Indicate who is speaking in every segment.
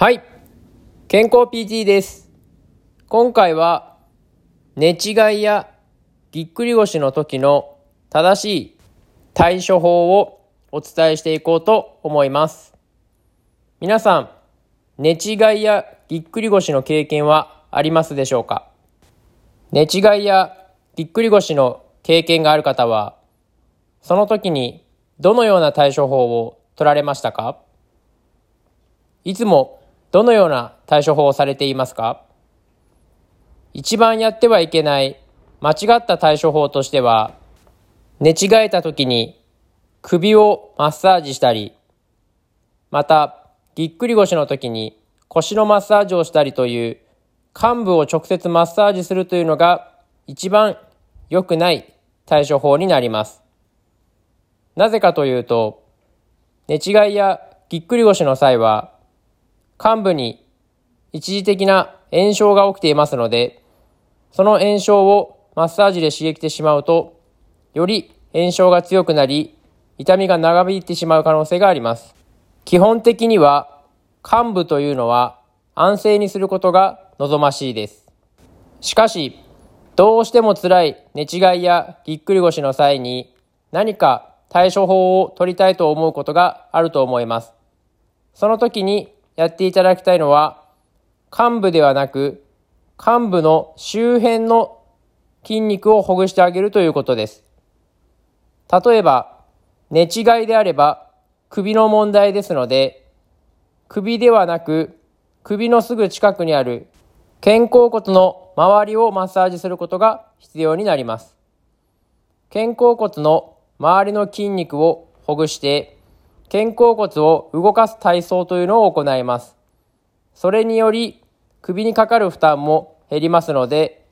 Speaker 1: はい。健康 PT です。今回は、寝違いやぎっくり腰の時の正しい対処法をお伝えしていこうと思います。皆さん、寝違いやぎっくり腰の経験はありますでしょうか？寝違いやぎっくり腰の経験がある方は、その時にどのような対処法を取られましたか？いつもどのような対処法をされていますか？一番やってはいけない間違った対処法としては、寝違えた時に首をマッサージしたり、また、ぎっくり腰の時に腰のマッサージをしたりという患部を直接マッサージするというのが一番良くない対処法になります。なぜかというと、寝違いやぎっくり腰の際は、患部に一時的な炎症が起きていますので、その炎症をマッサージで刺激してしまうと、より炎症が強くなり、痛みが長引いてしまう可能性があります。基本的には、患部というのは安静にすることが望ましいです。しかし、どうしても辛い寝違いやぎっくり腰の際に何か対処法を取りたいと思うことがあると思います。その時にやっていただきたいのは、患部ではなく、患部の周辺の筋肉をほぐしてあげるということです。例えば、寝違いであれば首の問題ですので、首ではなく首のすぐ近くにある肩甲骨の周りをマッサージすることが必要になります。肩甲骨の周りの筋肉をほぐして、肩甲骨を動かす体操というのを行います。それにより首にかかる負担も減りますので、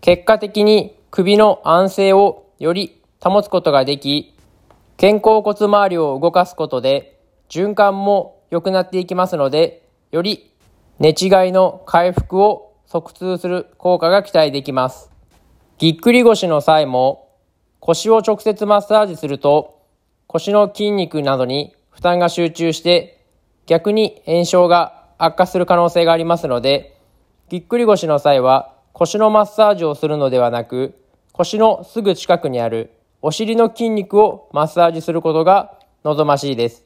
Speaker 1: 結果的に首の安静をより保つことができ、肩甲骨周りを動かすことで循環も良くなっていきますので、より寝違いの回復を促通する効果が期待できます。ぎっくり腰の際も腰を直接マッサージすると腰の筋肉などに負担が集中して逆に炎症が悪化する可能性がありますので、ぎっくり腰の際は腰のマッサージをするのではなく腰のすぐ近くにあるお尻の筋肉をマッサージすることが望ましいです。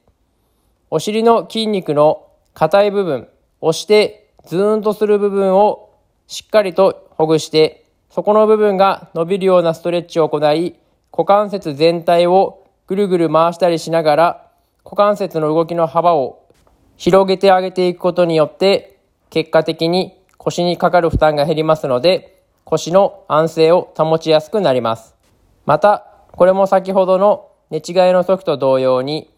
Speaker 1: お尻の筋肉の硬い部分、押してズーンとする部分をしっかりとほぐして、そこの部分が伸びるようなストレッチを行い、股関節全体をぐるぐる回したりしながら、股関節の動きの幅を広げてあげていくことによって、結果的に腰にかかる負担が減りますので、腰の安静を保ちやすくなります。また、これも先ほどの寝違いの時と同様に、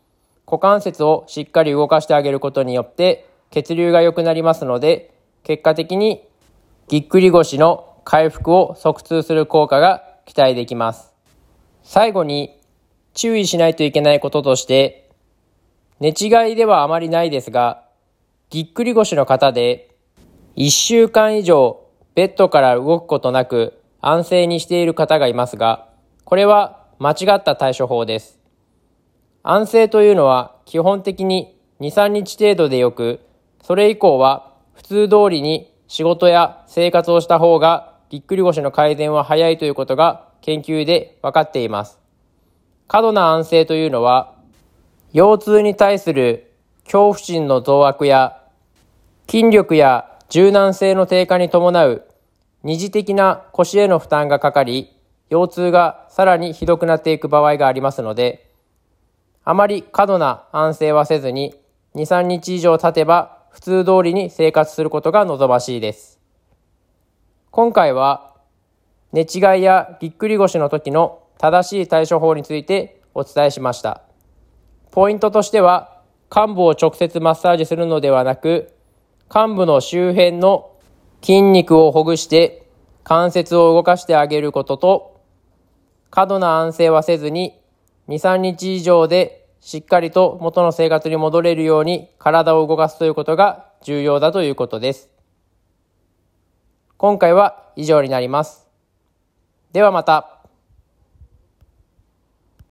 Speaker 1: 股関節をしっかり動かしてあげることによって血流が良くなりますので、結果的にぎっくり腰の回復を促通する効果が期待できます。最後に注意しないといけないこととして、寝違いではあまりないですが、ぎっくり腰の方で1週間以上ベッドから動くことなく安静にしている方がいますが、これは間違った対処法です。安静というのは基本的に2、3日程度でよく、それ以降は普通通りに仕事や生活をした方がぎっくり腰の改善は早いということが研究で分かっています。過度な安静というのは、腰痛に対する恐怖心の増悪や、筋力や柔軟性の低下に伴う二次的な腰への負担がかかり、腰痛がさらにひどくなっていく場合がありますので、あまり過度な安静はせずに、2、3日以上経てば普通通りに生活することが望ましいです。今回は、寝違いやぎっくり腰の時の正しい対処法についてお伝えしました。ポイントとしては、患部を直接マッサージするのではなく、患部の周辺の筋肉をほぐして関節を動かしてあげることと、過度な安静はせずに2、3日以上でしっかりと元の生活に戻れるように体を動かすということが重要だということです。今回は以上になります。ではまた。